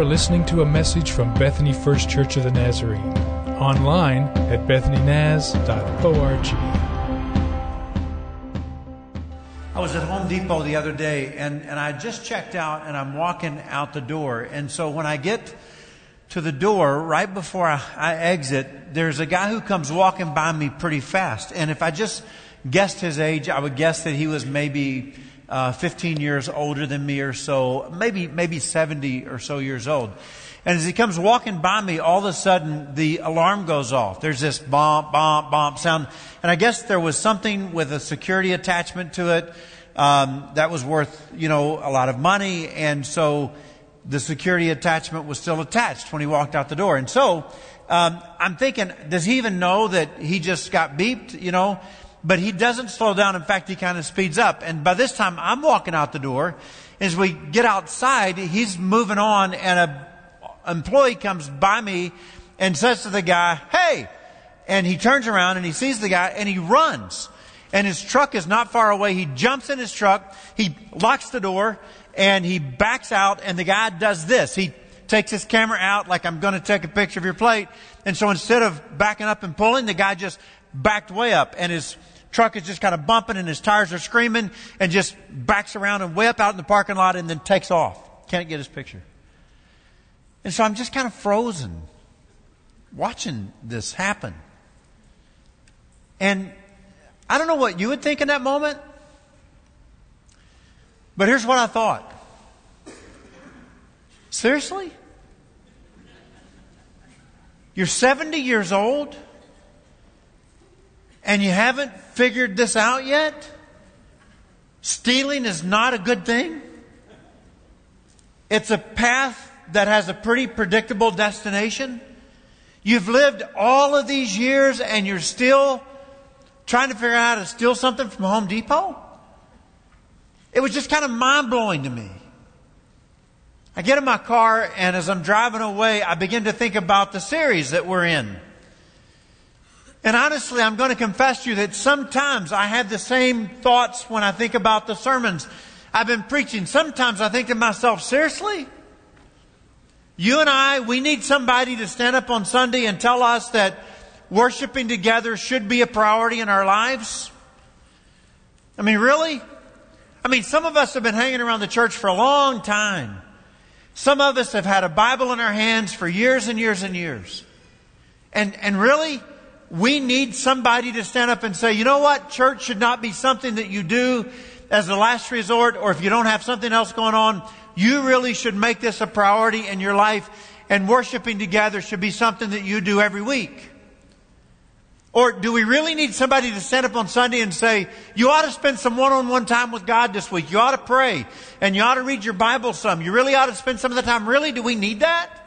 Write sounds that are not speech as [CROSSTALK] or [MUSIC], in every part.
are listening to a message from Bethany First Church of the Nazarene. Online at bethanynaz.org. I was at Home Depot the other day and, and I just checked out and I'm walking out the door. And so when I get to the door, right before I, I exit, there's a guy who comes walking by me pretty fast. And if I just guessed his age, I would guess that he was maybe uh, 15 years older than me or so, maybe, maybe 70 or so years old. And as he comes walking by me, all of a sudden the alarm goes off. There's this bump, bump, bump sound. And I guess there was something with a security attachment to it um, that was worth, you know, a lot of money. And so the security attachment was still attached when he walked out the door. And so um, I'm thinking, does he even know that he just got beeped? You know, but he doesn't slow down. In fact, he kind of speeds up. And by this time, I'm walking out the door. As we get outside, he's moving on, and a employee comes by me and says to the guy, "Hey!" And he turns around and he sees the guy and he runs. And his truck is not far away. He jumps in his truck. He locks the door and he backs out. And the guy does this. He takes his camera out like I'm going to take a picture of your plate. And so instead of backing up and pulling, the guy just backed way up and his truck is just kind of bumping and his tires are screaming and just backs around and way up out in the parking lot and then takes off. Can't get his picture. And so I'm just kind of frozen watching this happen. And I don't know what you would think in that moment, but here's what I thought. Seriously? You're 70 years old? And you haven't figured this out yet? Stealing is not a good thing. It's a path that has a pretty predictable destination. You've lived all of these years and you're still trying to figure out how to steal something from Home Depot? It was just kind of mind blowing to me. I get in my car and as I'm driving away, I begin to think about the series that we're in. And honestly, I'm going to confess to you that sometimes I have the same thoughts when I think about the sermons I've been preaching. Sometimes I think to myself, seriously? You and I, we need somebody to stand up on Sunday and tell us that worshiping together should be a priority in our lives? I mean, really? I mean, some of us have been hanging around the church for a long time. Some of us have had a Bible in our hands for years and years and years. And, and really, we need somebody to stand up and say, you know what? Church should not be something that you do as a last resort, or if you don't have something else going on, you really should make this a priority in your life, and worshiping together should be something that you do every week. Or do we really need somebody to stand up on Sunday and say, you ought to spend some one-on-one time with God this week. You ought to pray and you ought to read your Bible some. You really ought to spend some of the time. Really? Do we need that?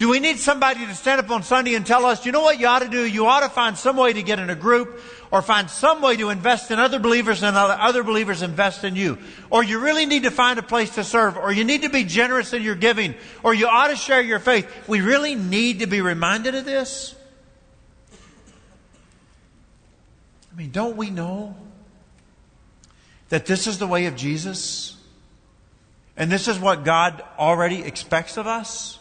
Do we need somebody to stand up on Sunday and tell us, you know what you ought to do? You ought to find some way to get in a group or find some way to invest in other believers and other believers invest in you. Or you really need to find a place to serve or you need to be generous in your giving or you ought to share your faith. We really need to be reminded of this. I mean, don't we know that this is the way of Jesus? And this is what God already expects of us?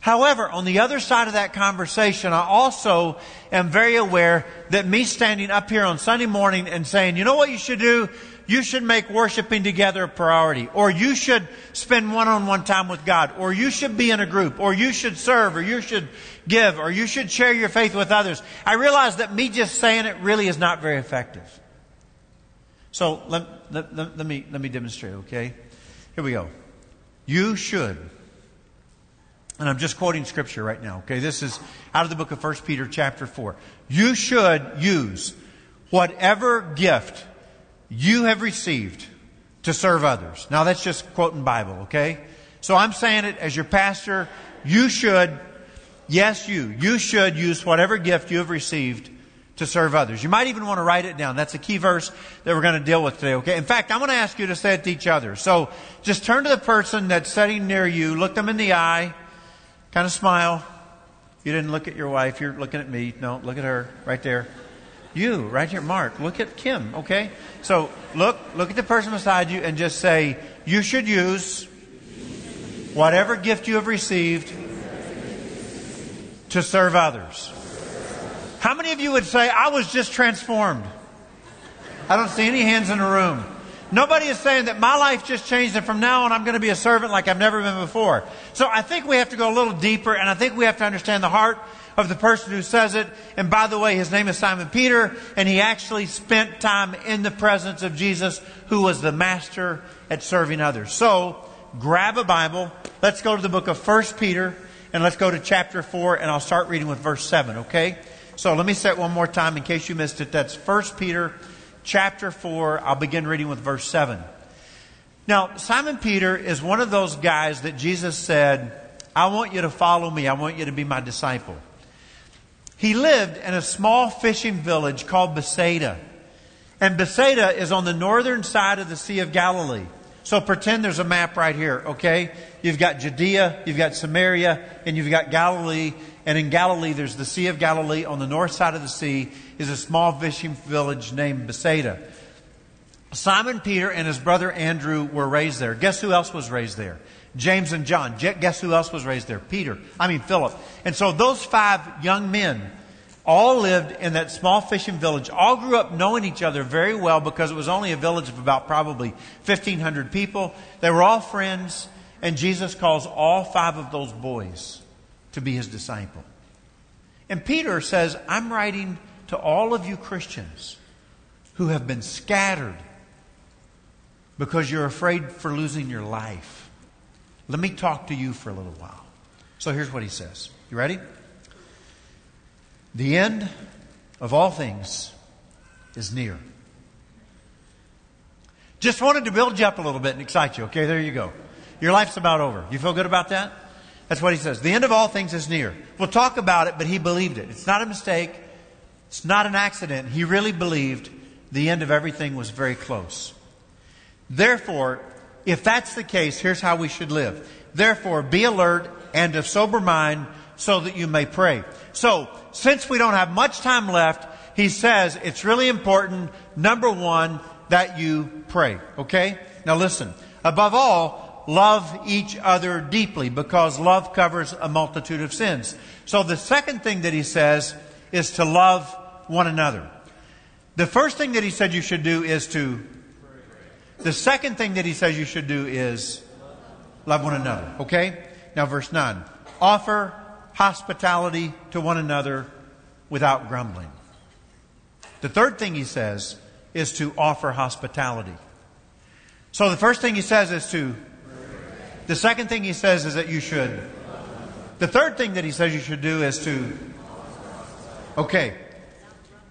However, on the other side of that conversation, I also am very aware that me standing up here on Sunday morning and saying, you know what you should do? You should make worshiping together a priority. Or you should spend one-on-one time with God. Or you should be in a group. Or you should serve. Or you should give. Or you should share your faith with others. I realize that me just saying it really is not very effective. So let, let, let, let me, let me demonstrate, okay? Here we go. You should and I'm just quoting scripture right now. Okay, this is out of the book of 1 Peter chapter 4. You should use whatever gift you have received to serve others. Now that's just quoting Bible, okay? So I'm saying it as your pastor, you should, yes you, you should use whatever gift you have received to serve others. You might even want to write it down. That's a key verse that we're going to deal with today, okay? In fact, I'm going to ask you to say it to each other. So just turn to the person that's sitting near you, look them in the eye, Kind of smile. You didn't look at your wife. You're looking at me. No, look at her right there. You, right here. Mark, look at Kim, okay? So look, look at the person beside you and just say, you should use whatever gift you have received to serve others. How many of you would say, I was just transformed? I don't see any hands in the room. Nobody is saying that my life just changed and from now on I'm going to be a servant like I've never been before. So I think we have to go a little deeper and I think we have to understand the heart of the person who says it. And by the way, his name is Simon Peter and he actually spent time in the presence of Jesus who was the master at serving others. So grab a Bible. Let's go to the book of 1 Peter and let's go to chapter 4 and I'll start reading with verse 7, okay? So let me say it one more time in case you missed it. That's 1 Peter chapter 4. I'll begin reading with verse 7. Now, Simon Peter is one of those guys that Jesus said, I want you to follow me. I want you to be my disciple. He lived in a small fishing village called Bethsaida. And Bethsaida is on the northern side of the Sea of Galilee. So pretend there's a map right here, okay? You've got Judea, you've got Samaria, and you've got Galilee. And in Galilee, there's the Sea of Galilee. On the north side of the sea is a small fishing village named Bethsaida. Simon Peter and his brother Andrew were raised there. Guess who else was raised there? James and John. Guess who else was raised there? Peter. I mean, Philip. And so those five young men all lived in that small fishing village, all grew up knowing each other very well because it was only a village of about probably 1,500 people. They were all friends, and Jesus calls all five of those boys to be his disciple. And Peter says, I'm writing to all of you Christians who have been scattered because you're afraid for losing your life. Let me talk to you for a little while. So here's what he says. You ready? The end of all things is near. Just wanted to build you up a little bit and excite you. Okay, there you go. Your life's about over. You feel good about that? That's what he says. The end of all things is near. We'll talk about it, but he believed it. It's not a mistake. It's not an accident. He really believed the end of everything was very close. Therefore, if that's the case, here's how we should live. Therefore, be alert and of sober mind so that you may pray. So, since we don't have much time left, he says it's really important, number one, that you pray. Okay? Now listen. Above all, love each other deeply because love covers a multitude of sins. So the second thing that he says is to love one another. The first thing that he said you should do is to. The second thing that he says you should do is love one another. Okay? Now, verse 9. Offer hospitality to one another without grumbling. The third thing he says is to offer hospitality. So the first thing he says is to. The second thing he says is that you should. The third thing that he says you should do is to. Okay.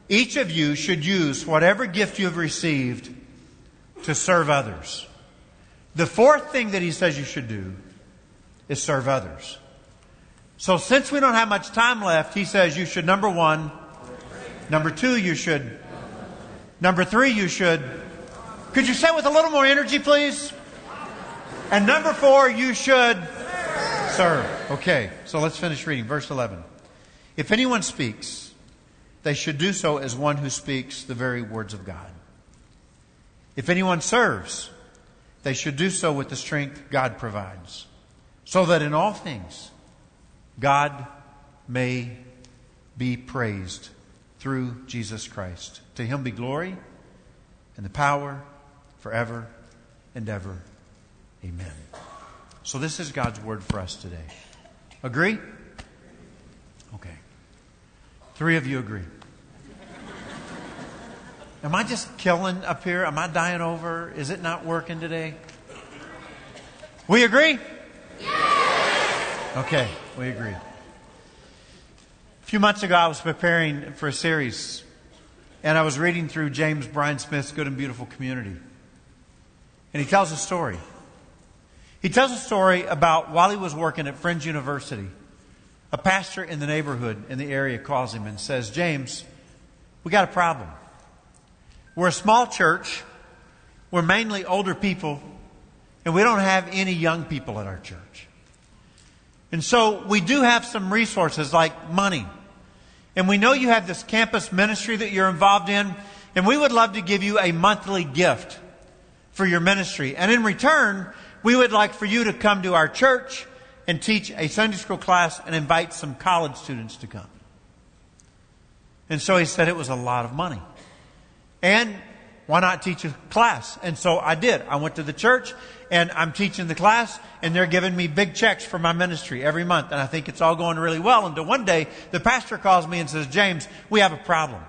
Each of you should use whatever gift you have received to serve others. The fourth thing that he says you should do is serve others. So since we don't have much time left, he says you should, number one, number two, you should, number three, you should. Could you say with a little more energy, please? And number four, you should serve. Okay, so let's finish reading. Verse 11. If anyone speaks, they should do so as one who speaks the very words of God. If anyone serves, they should do so with the strength God provides, so that in all things, God may be praised through Jesus Christ. To him be glory and the power forever and ever. Amen. So, this is God's word for us today. Agree? Three of you agree. Am I just killing up here? Am I dying over? Is it not working today? We agree? Yes. Okay, we agree. A few months ago, I was preparing for a series, and I was reading through James Bryan Smith's Good and Beautiful Community. And he tells a story. He tells a story about while he was working at Friends University, a pastor in the neighborhood in the area calls him and says, James, we got a problem. We're a small church. We're mainly older people, and we don't have any young people at our church. And so we do have some resources like money. And we know you have this campus ministry that you're involved in, and we would love to give you a monthly gift for your ministry. And in return, we would like for you to come to our church and teach a Sunday school class and invite some college students to come. And so he said it was a lot of money. And why not teach a class? And so I did. I went to the church and I'm teaching the class and they're giving me big checks for my ministry every month. And I think it's all going really well until one day the pastor calls me and says, James, we have a problem.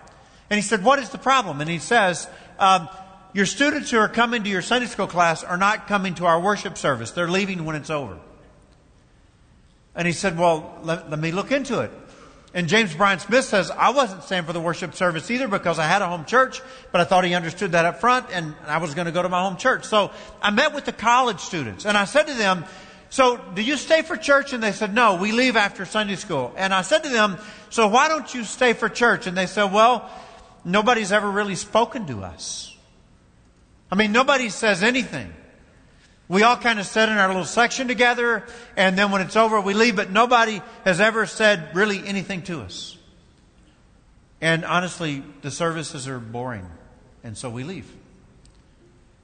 And he said, what is the problem? And he says, um, your students who are coming to your Sunday school class are not coming to our worship service. They're leaving when it's over. And he said, well, let, let me look into it. And James Bryan Smith says, I wasn't staying for the worship service either because I had a home church, but I thought he understood that up front and I was going to go to my home church. So I met with the college students and I said to them, so do you stay for church? And they said, no, we leave after Sunday school. And I said to them, so why don't you stay for church? And they said, well, nobody's ever really spoken to us. I mean, nobody says anything. We all kind of sit in our little section together, and then when it's over, we leave, but nobody has ever said really anything to us. And honestly, the services are boring, and so we leave.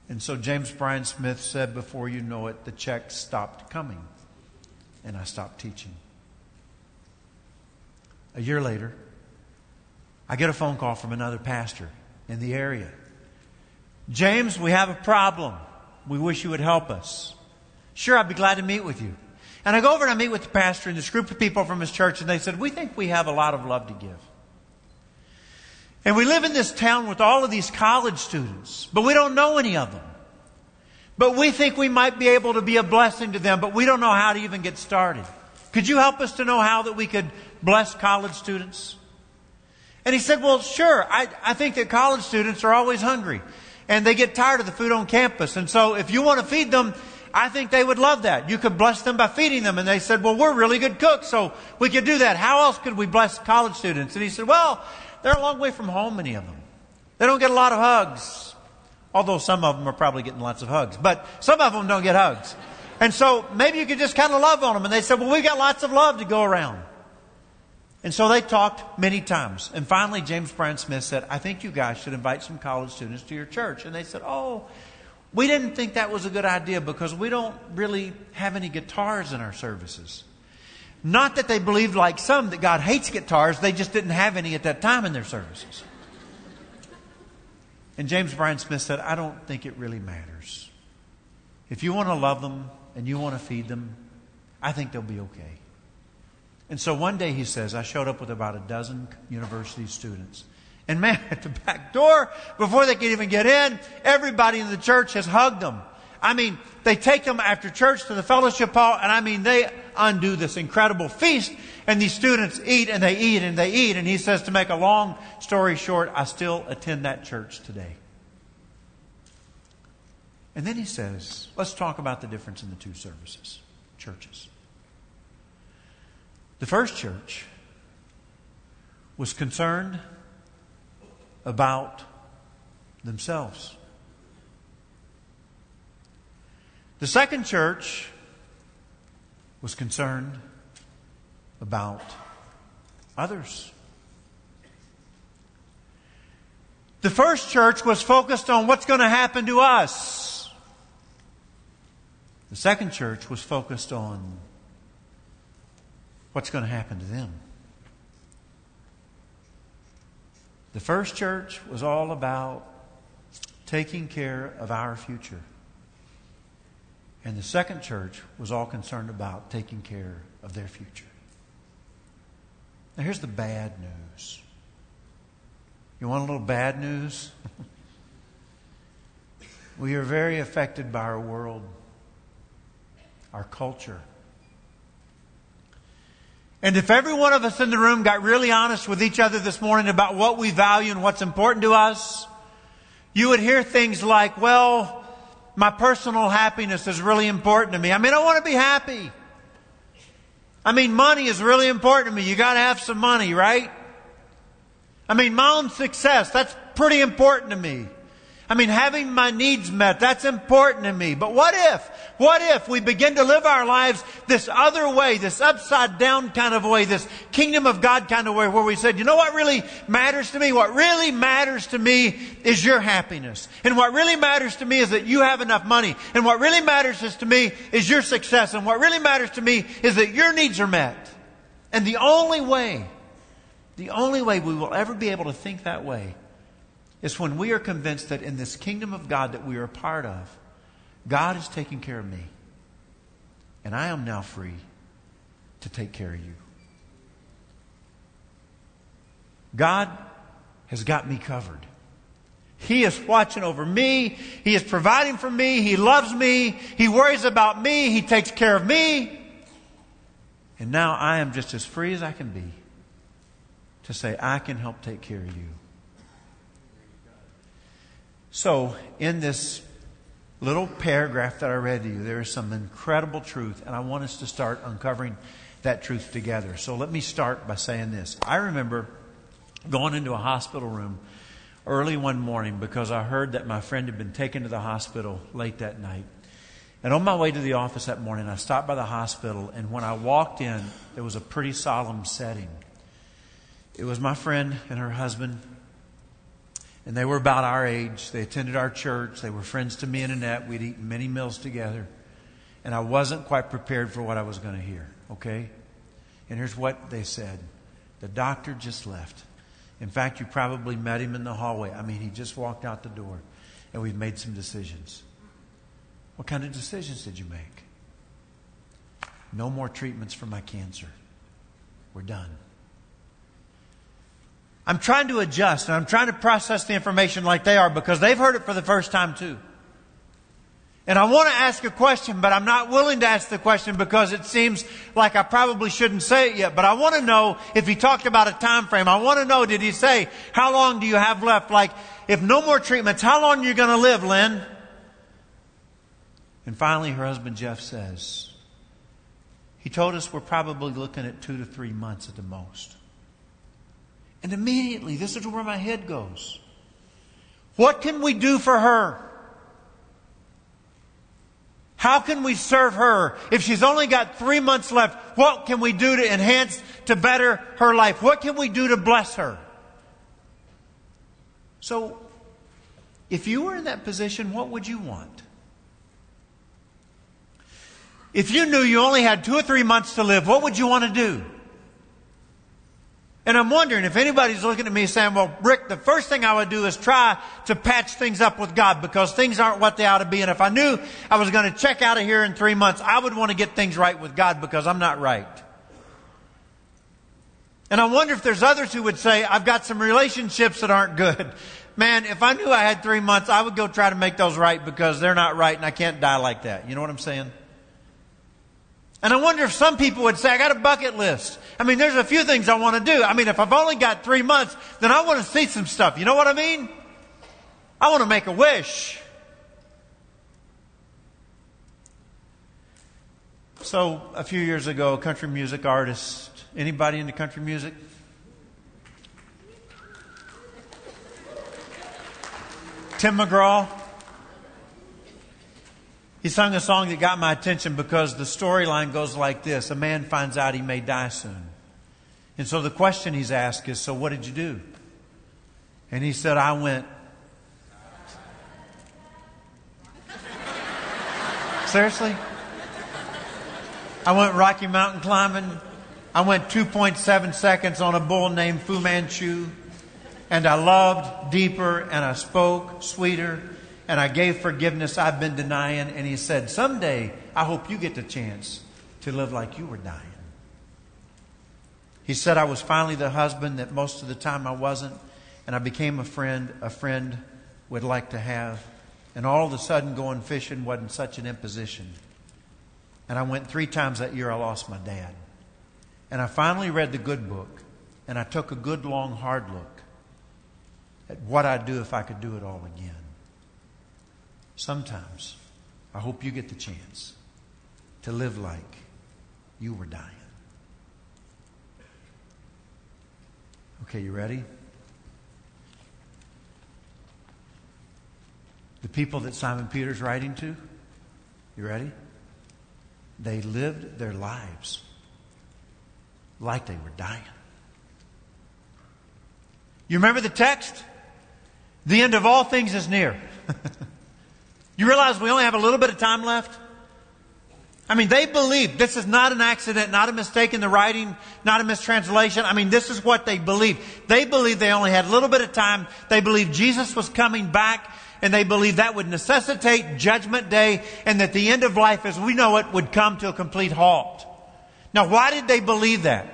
And so James Bryan Smith said, Before you know it, the checks stopped coming, and I stopped teaching. A year later, I get a phone call from another pastor in the area. James, we have a problem. We wish you would help us. Sure, I'd be glad to meet with you. And I go over and I meet with the pastor and this group of people from his church, and they said, We think we have a lot of love to give. And we live in this town with all of these college students, but we don't know any of them. But we think we might be able to be a blessing to them, but we don't know how to even get started. Could you help us to know how that we could bless college students? And he said, Well, sure. I, I think that college students are always hungry and they get tired of the food on campus. And so if you want to feed them, I think they would love that. You could bless them by feeding them. And they said, well, we're really good cooks, so we could do that. How else could we bless college students? And he said, well, they're a long way from home, many of them. They don't get a lot of hugs. Although some of them are probably getting lots of hugs. But some of them don't get hugs. And so maybe you could just kind of love on them. And they said, well, we've got lots of love to go around. And so they talked many times. And finally, James Bryan Smith said, I think you guys should invite some college students to your church. And they said, Oh, we didn't think that was a good idea because we don't really have any guitars in our services. Not that they believed, like some, that God hates guitars, they just didn't have any at that time in their services. And James Bryan Smith said, I don't think it really matters. If you want to love them and you want to feed them, I think they'll be okay. And so one day he says, I showed up with about a dozen university students. And man, [LAUGHS] at the back door, before they could even get in, everybody in the church has hugged them. I mean, they take them after church to the fellowship hall, and I mean, they undo this incredible feast, and these students eat and they eat and they eat. And he says, to make a long story short, I still attend that church today. And then he says, let's talk about the difference in the two services, churches. The first church was concerned about themselves. The second church was concerned about others. The first church was focused on what's going to happen to us. The second church was focused on what's going to happen to them. The first church was all about taking care of our future. And the second church was all concerned about taking care of their future. Now, here's the bad news. You want a little bad news? [LAUGHS] we are very affected by our world, our culture, and if every one of us in the room got really honest with each other this morning about what we value and what's important to us, you would hear things like, well, my personal happiness is really important to me. I mean, I want to be happy. I mean, money is really important to me. You got to have some money, right? I mean, my own success, that's pretty important to me. I mean, having my needs met, that's important to me. But what if, what if we begin to live our lives this other way, this upside down kind of way, this kingdom of God kind of way, where we said, you know what really matters to me? What really matters to me is your happiness. And what really matters to me is that you have enough money. And what really matters to me is your success. And what really matters to me is that your needs are met. And the only way, the only way we will ever be able to think that way is when we are convinced that in this kingdom of God that we are a part of, God is taking care of me. And I am now free to take care of you. God has got me covered. He is watching over me. He is providing for me. He loves me. He worries about me. He takes care of me. And now I am just as free as I can be to say, I can help take care of you. So, in this little paragraph that I read to you, there is some incredible truth, and I want us to start uncovering that truth together. So, let me start by saying this. I remember going into a hospital room early one morning because I heard that my friend had been taken to the hospital late that night. And on my way to the office that morning, I stopped by the hospital, and when I walked in, it was a pretty solemn setting. It was my friend and her husband and they were about our age. They attended our church. They were friends to me and Annette. We'd eaten many meals together. And I wasn't quite prepared for what I was going to hear, okay? And here's what they said The doctor just left. In fact, you probably met him in the hallway. I mean, he just walked out the door, and we've made some decisions. What kind of decisions did you make? No more treatments for my cancer. We're done. I'm trying to adjust and I'm trying to process the information like they are because they've heard it for the first time too. And I want to ask a question, but I'm not willing to ask the question because it seems like I probably shouldn't say it yet. But I want to know if he talked about a time frame. I want to know, did he say, how long do you have left? Like, if no more treatments, how long are you going to live, Lynn? And finally, her husband Jeff says, he told us we're probably looking at two to three months at the most. And immediately, this is where my head goes. What can we do for her? How can we serve her? If she's only got three months left, what can we do to enhance, to better her life? What can we do to bless her? So, if you were in that position, what would you want? If you knew you only had two or three months to live, what would you want to do? And I'm wondering if anybody's looking at me saying, well, Rick, the first thing I would do is try to patch things up with God because things aren't what they ought to be. And if I knew I was going to check out of here in three months, I would want to get things right with God because I'm not right. And I wonder if there's others who would say, I've got some relationships that aren't good. Man, if I knew I had three months, I would go try to make those right because they're not right and I can't die like that. You know what I'm saying? And I wonder if some people would say, I got a bucket list. I mean, there's a few things I want to do. I mean, if I've only got three months, then I want to see some stuff. You know what I mean? I want to make a wish. So, a few years ago, a country music artist, anybody into country music? Tim McGraw? He sung a song that got my attention because the storyline goes like this A man finds out he may die soon. And so the question he's asked is So what did you do? And he said, I went. [LAUGHS] Seriously? I went Rocky Mountain climbing. I went 2.7 seconds on a bull named Fu Manchu. And I loved deeper and I spoke sweeter and I gave forgiveness I've been denying. And he said, Someday I hope you get the chance to live like you were dying. He said, I was finally the husband that most of the time I wasn't, and I became a friend a friend would like to have. And all of a sudden, going fishing wasn't such an imposition. And I went three times that year, I lost my dad. And I finally read the good book, and I took a good, long, hard look at what I'd do if I could do it all again. Sometimes, I hope you get the chance to live like you were dying. Okay, you ready? The people that Simon Peter's writing to, you ready? They lived their lives like they were dying. You remember the text? The end of all things is near. [LAUGHS] you realize we only have a little bit of time left? I mean, they believe this is not an accident, not a mistake in the writing, not a mistranslation. I mean, this is what they believe. They believe they only had a little bit of time. They believe Jesus was coming back, and they believe that would necessitate judgment day, and that the end of life as we know it would come to a complete halt. Now, why did they believe that?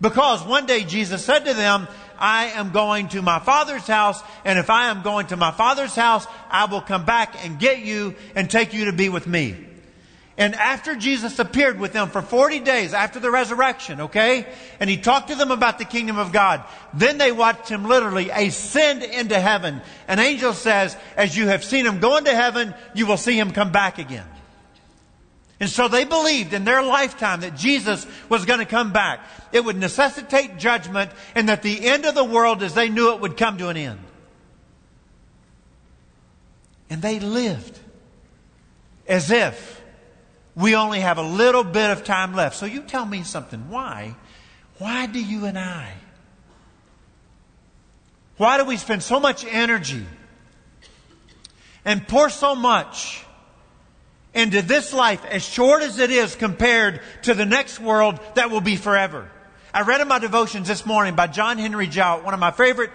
Because one day Jesus said to them, I am going to my father's house, and if I am going to my father's house, I will come back and get you and take you to be with me. And after Jesus appeared with them for 40 days after the resurrection, okay? And he talked to them about the kingdom of God. Then they watched him literally ascend into heaven. An angel says, as you have seen him go into heaven, you will see him come back again. And so they believed in their lifetime that Jesus was going to come back. It would necessitate judgment and that the end of the world as they knew it would come to an end. And they lived as if we only have a little bit of time left. So you tell me something. Why? Why do you and I? Why do we spend so much energy and pour so much into this life as short as it is compared to the next world that will be forever? I read in my devotions this morning by John Henry Jowett, one of my favorite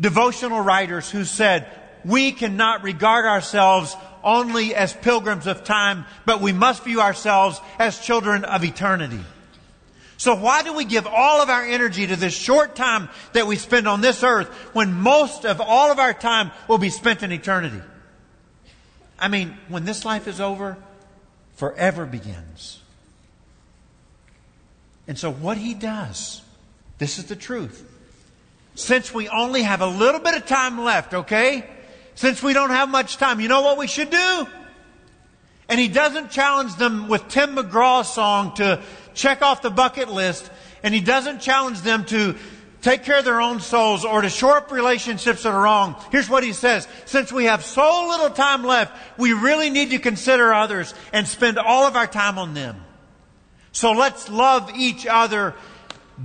devotional writers, who said, we cannot regard ourselves only as pilgrims of time, but we must view ourselves as children of eternity. So why do we give all of our energy to this short time that we spend on this earth when most of all of our time will be spent in eternity? I mean, when this life is over, forever begins. And so what he does, this is the truth. Since we only have a little bit of time left, okay? Since we don't have much time, you know what we should do? And he doesn't challenge them with Tim McGraw's song to check off the bucket list. And he doesn't challenge them to take care of their own souls or to shore up relationships that are wrong. Here's what he says. Since we have so little time left, we really need to consider others and spend all of our time on them. So let's love each other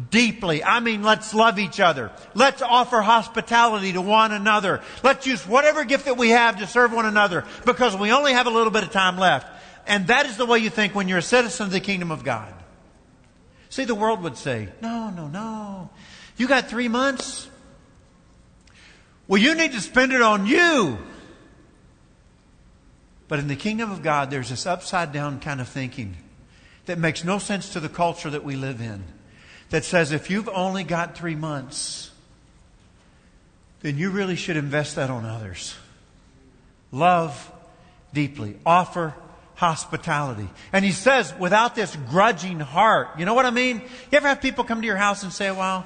deeply. I mean, let's love each other. Let's offer hospitality to one another. Let's use whatever gift that we have to serve one another because we only have a little bit of time left. And that is the way you think when you're a citizen of the kingdom of God. See, the world would say, no, no, no. You got three months? Well, you need to spend it on you. But in the kingdom of God, there's this upside down kind of thinking that makes no sense to the culture that we live in that says if you've only got three months, then you really should invest that on others. Love deeply, offer hospitality. And he says, without this grudging heart. You know what I mean? You ever have people come to your house and say, well,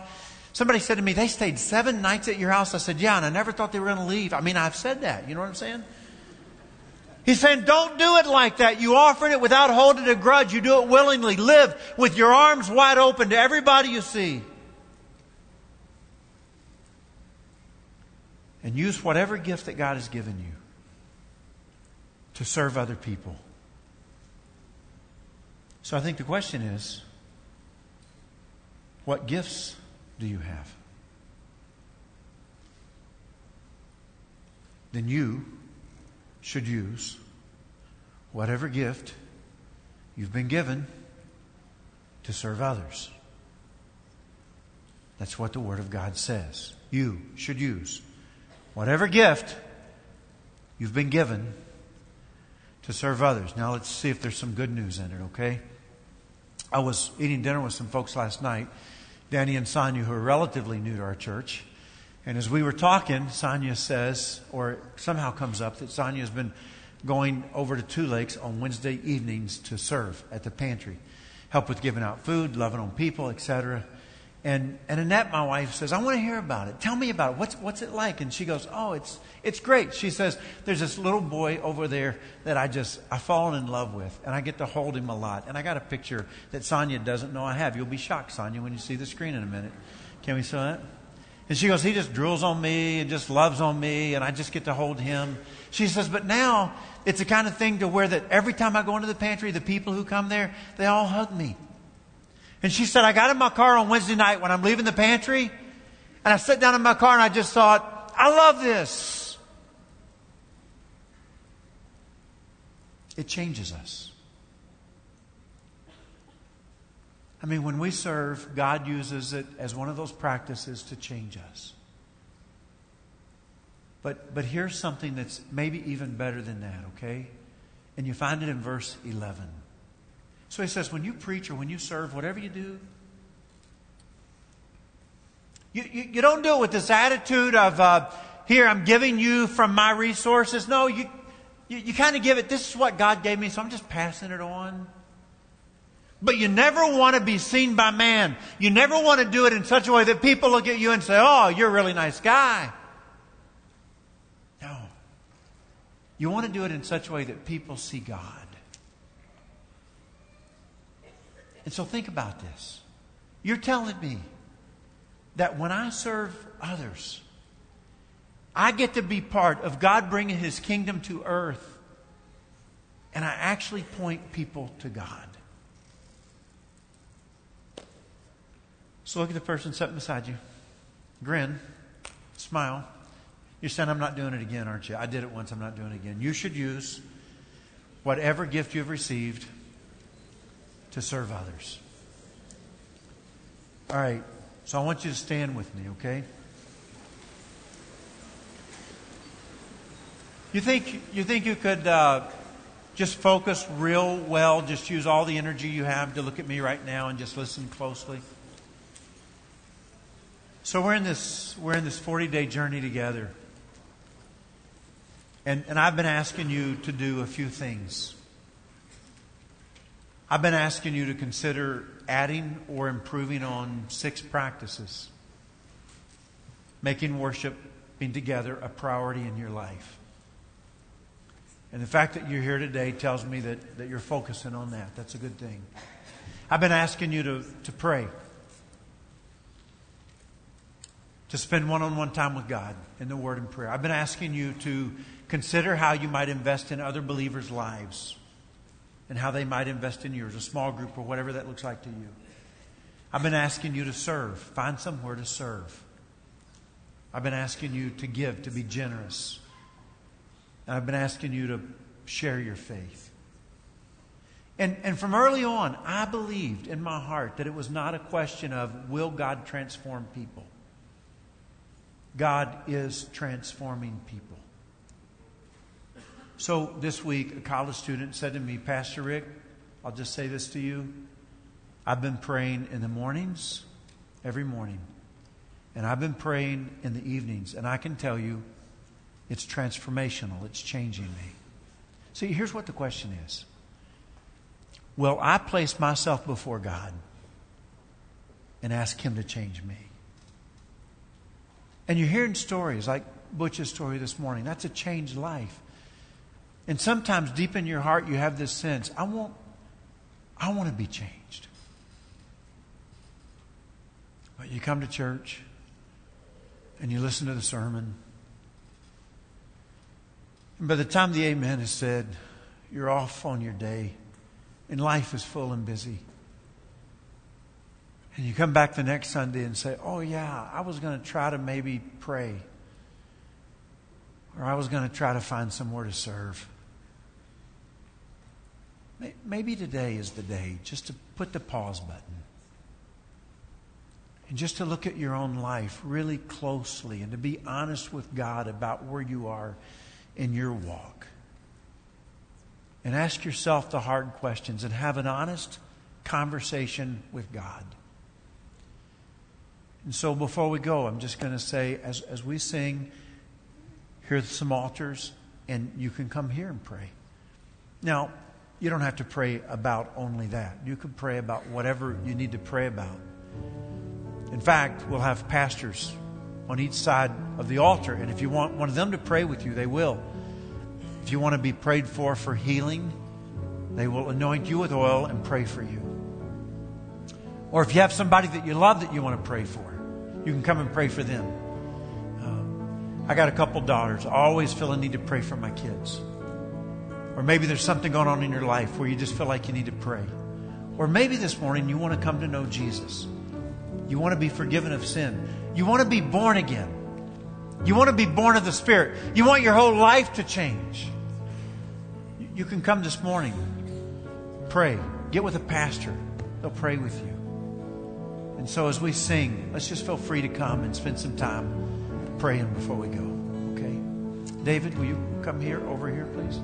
somebody said to me, they stayed seven nights at your house. I said, yeah, and I never thought they were going to leave. I mean, I've said that. You know what I'm saying? He's saying, don't do it like that. You offer it without holding a grudge. You do it willingly. Live with your arms wide open to everybody you see. And use whatever gift that God has given you to serve other people. So I think the question is what gifts do you have? Then you should use whatever gift you've been given to serve others. That's what the Word of God says. You should use whatever gift you've been given to serve others. Now let's see if there's some good news in it, okay? I was eating dinner with some folks last night, Danny and Sonia, who are relatively new to our church. And as we were talking, Sonia says, or somehow comes up, that Sonia has been going over to Two Lakes on Wednesday evenings to serve at the pantry, help with giving out food, loving on people, etc. And and Annette, my wife, says, "I want to hear about it. Tell me about it. What's what's it like?" And she goes, "Oh, it's it's great." She says, "There's this little boy over there that I just I've fallen in love with, and I get to hold him a lot. And I got a picture that Sonia doesn't know I have. You'll be shocked, Sonia, when you see the screen in a minute. Can we show that?" And she goes, He just drools on me and just loves on me, and I just get to hold him. She says, But now it's the kind of thing to where that every time I go into the pantry, the people who come there, they all hug me. And she said, I got in my car on Wednesday night when I'm leaving the pantry, and I sat down in my car and I just thought, I love this. It changes us. I mean, when we serve, God uses it as one of those practices to change us. But, but here's something that's maybe even better than that, okay? And you find it in verse 11. So he says, when you preach or when you serve, whatever you do, you, you, you don't do it with this attitude of, uh, here, I'm giving you from my resources. No, you, you, you kind of give it, this is what God gave me, so I'm just passing it on. But you never want to be seen by man. You never want to do it in such a way that people look at you and say, oh, you're a really nice guy. No. You want to do it in such a way that people see God. And so think about this. You're telling me that when I serve others, I get to be part of God bringing His kingdom to earth, and I actually point people to God. So look at the person sitting beside you. Grin. Smile. You're saying, I'm not doing it again, aren't you? I did it once, I'm not doing it again. You should use whatever gift you've received to serve others. All right, so I want you to stand with me, okay? You think you think you could uh, just focus real well? Just use all the energy you have to look at me right now and just listen closely. So we're in this we're in this 40 day journey together. And, and I've been asking you to do a few things. I've been asking you to consider adding or improving on six practices, making worship, being together, a priority in your life. And the fact that you're here today tells me that, that you're focusing on that. That's a good thing. I've been asking you to, to pray to spend one on one time with God in the Word and prayer. I've been asking you to consider how you might invest in other believers' lives and how they might invest in yours, a small group or whatever that looks like to you. I've been asking you to serve, find somewhere to serve. I've been asking you to give, to be generous. And I've been asking you to share your faith. And, and from early on, I believed in my heart that it was not a question of will God transform people? God is transforming people. So this week, a college student said to me, Pastor Rick, I'll just say this to you. I've been praying in the mornings, every morning, and I've been praying in the evenings, and I can tell you it's transformational, it's changing me. See, here's what the question is Will I place myself before God and ask Him to change me? And you're hearing stories like Butch's story this morning. That's a changed life. And sometimes deep in your heart you have this sense, I want I want to be changed. But you come to church and you listen to the sermon. And by the time the amen is said, you're off on your day and life is full and busy. And you come back the next Sunday and say, Oh, yeah, I was going to try to maybe pray. Or I was going to try to find somewhere to serve. Maybe today is the day just to put the pause button. And just to look at your own life really closely and to be honest with God about where you are in your walk. And ask yourself the hard questions and have an honest conversation with God. And so before we go, I'm just going to say, as, as we sing, here's some altars, and you can come here and pray. Now, you don't have to pray about only that. You can pray about whatever you need to pray about. In fact, we'll have pastors on each side of the altar, and if you want one of them to pray with you, they will. If you want to be prayed for for healing, they will anoint you with oil and pray for you. Or if you have somebody that you love that you want to pray for, you can come and pray for them. Um, I got a couple daughters. I always feel a need to pray for my kids. Or maybe there's something going on in your life where you just feel like you need to pray. Or maybe this morning you want to come to know Jesus. You want to be forgiven of sin. You want to be born again. You want to be born of the Spirit. You want your whole life to change. You can come this morning, pray, get with a pastor. They'll pray with you. And so as we sing, let's just feel free to come and spend some time praying before we go. Okay? David, will you come here, over here, please?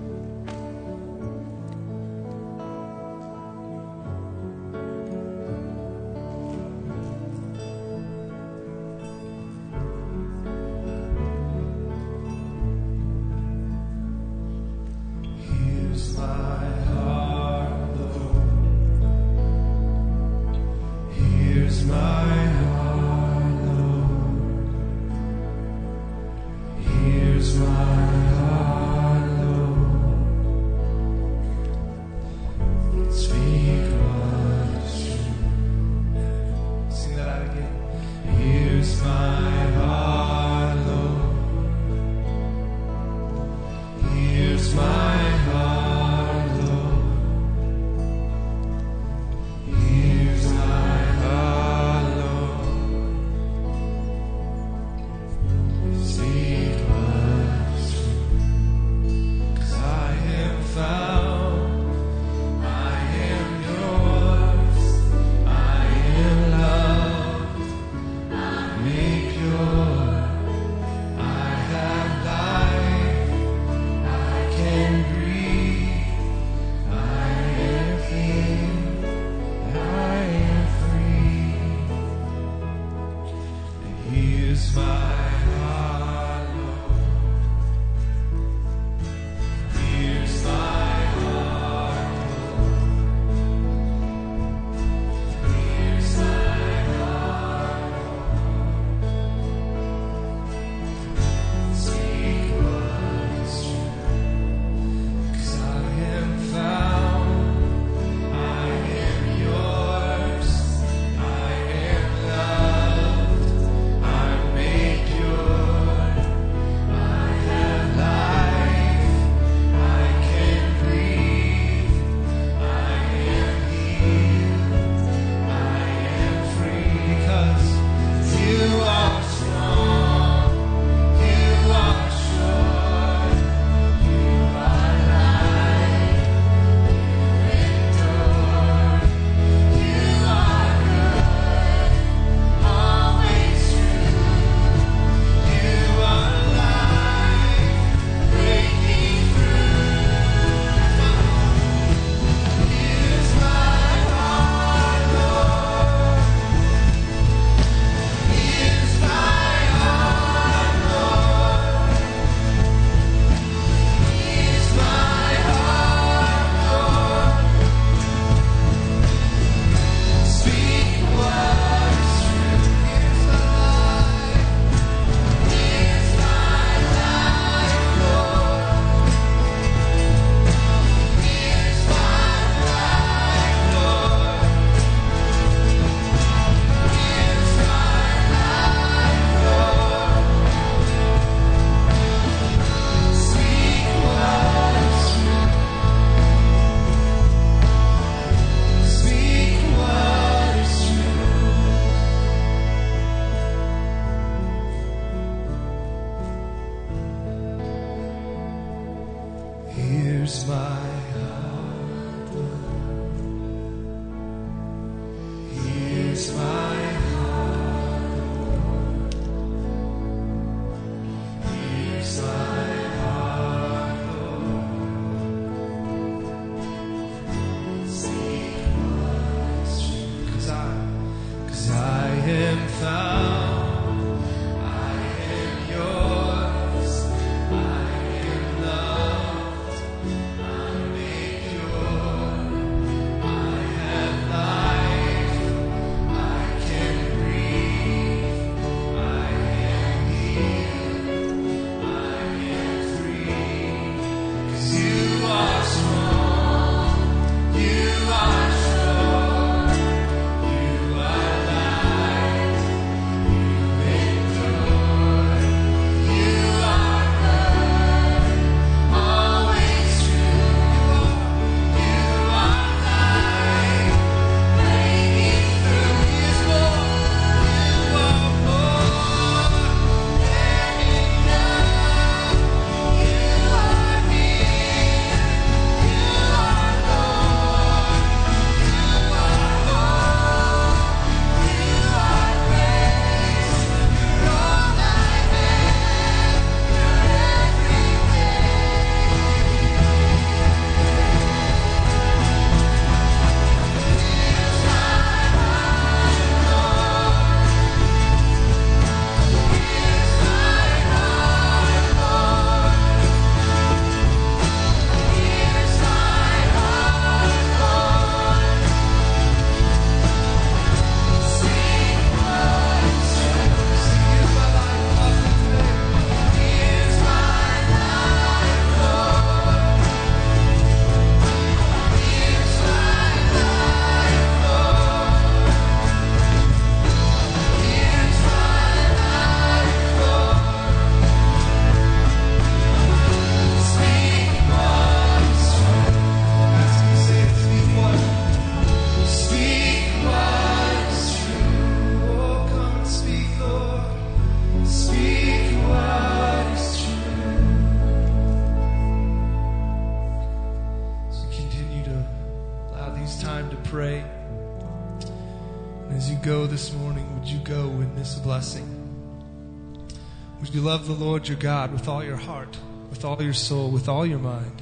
Lord your God with all your heart, with all your soul, with all your mind,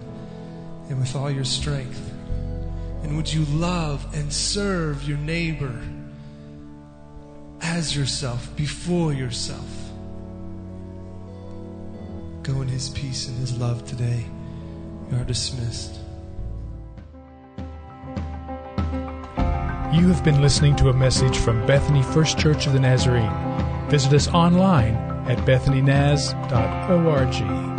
and with all your strength? And would you love and serve your neighbor as yourself, before yourself? Go in his peace and his love today. You are dismissed. You have been listening to a message from Bethany First Church of the Nazarene. Visit us online at bethanynaz.org.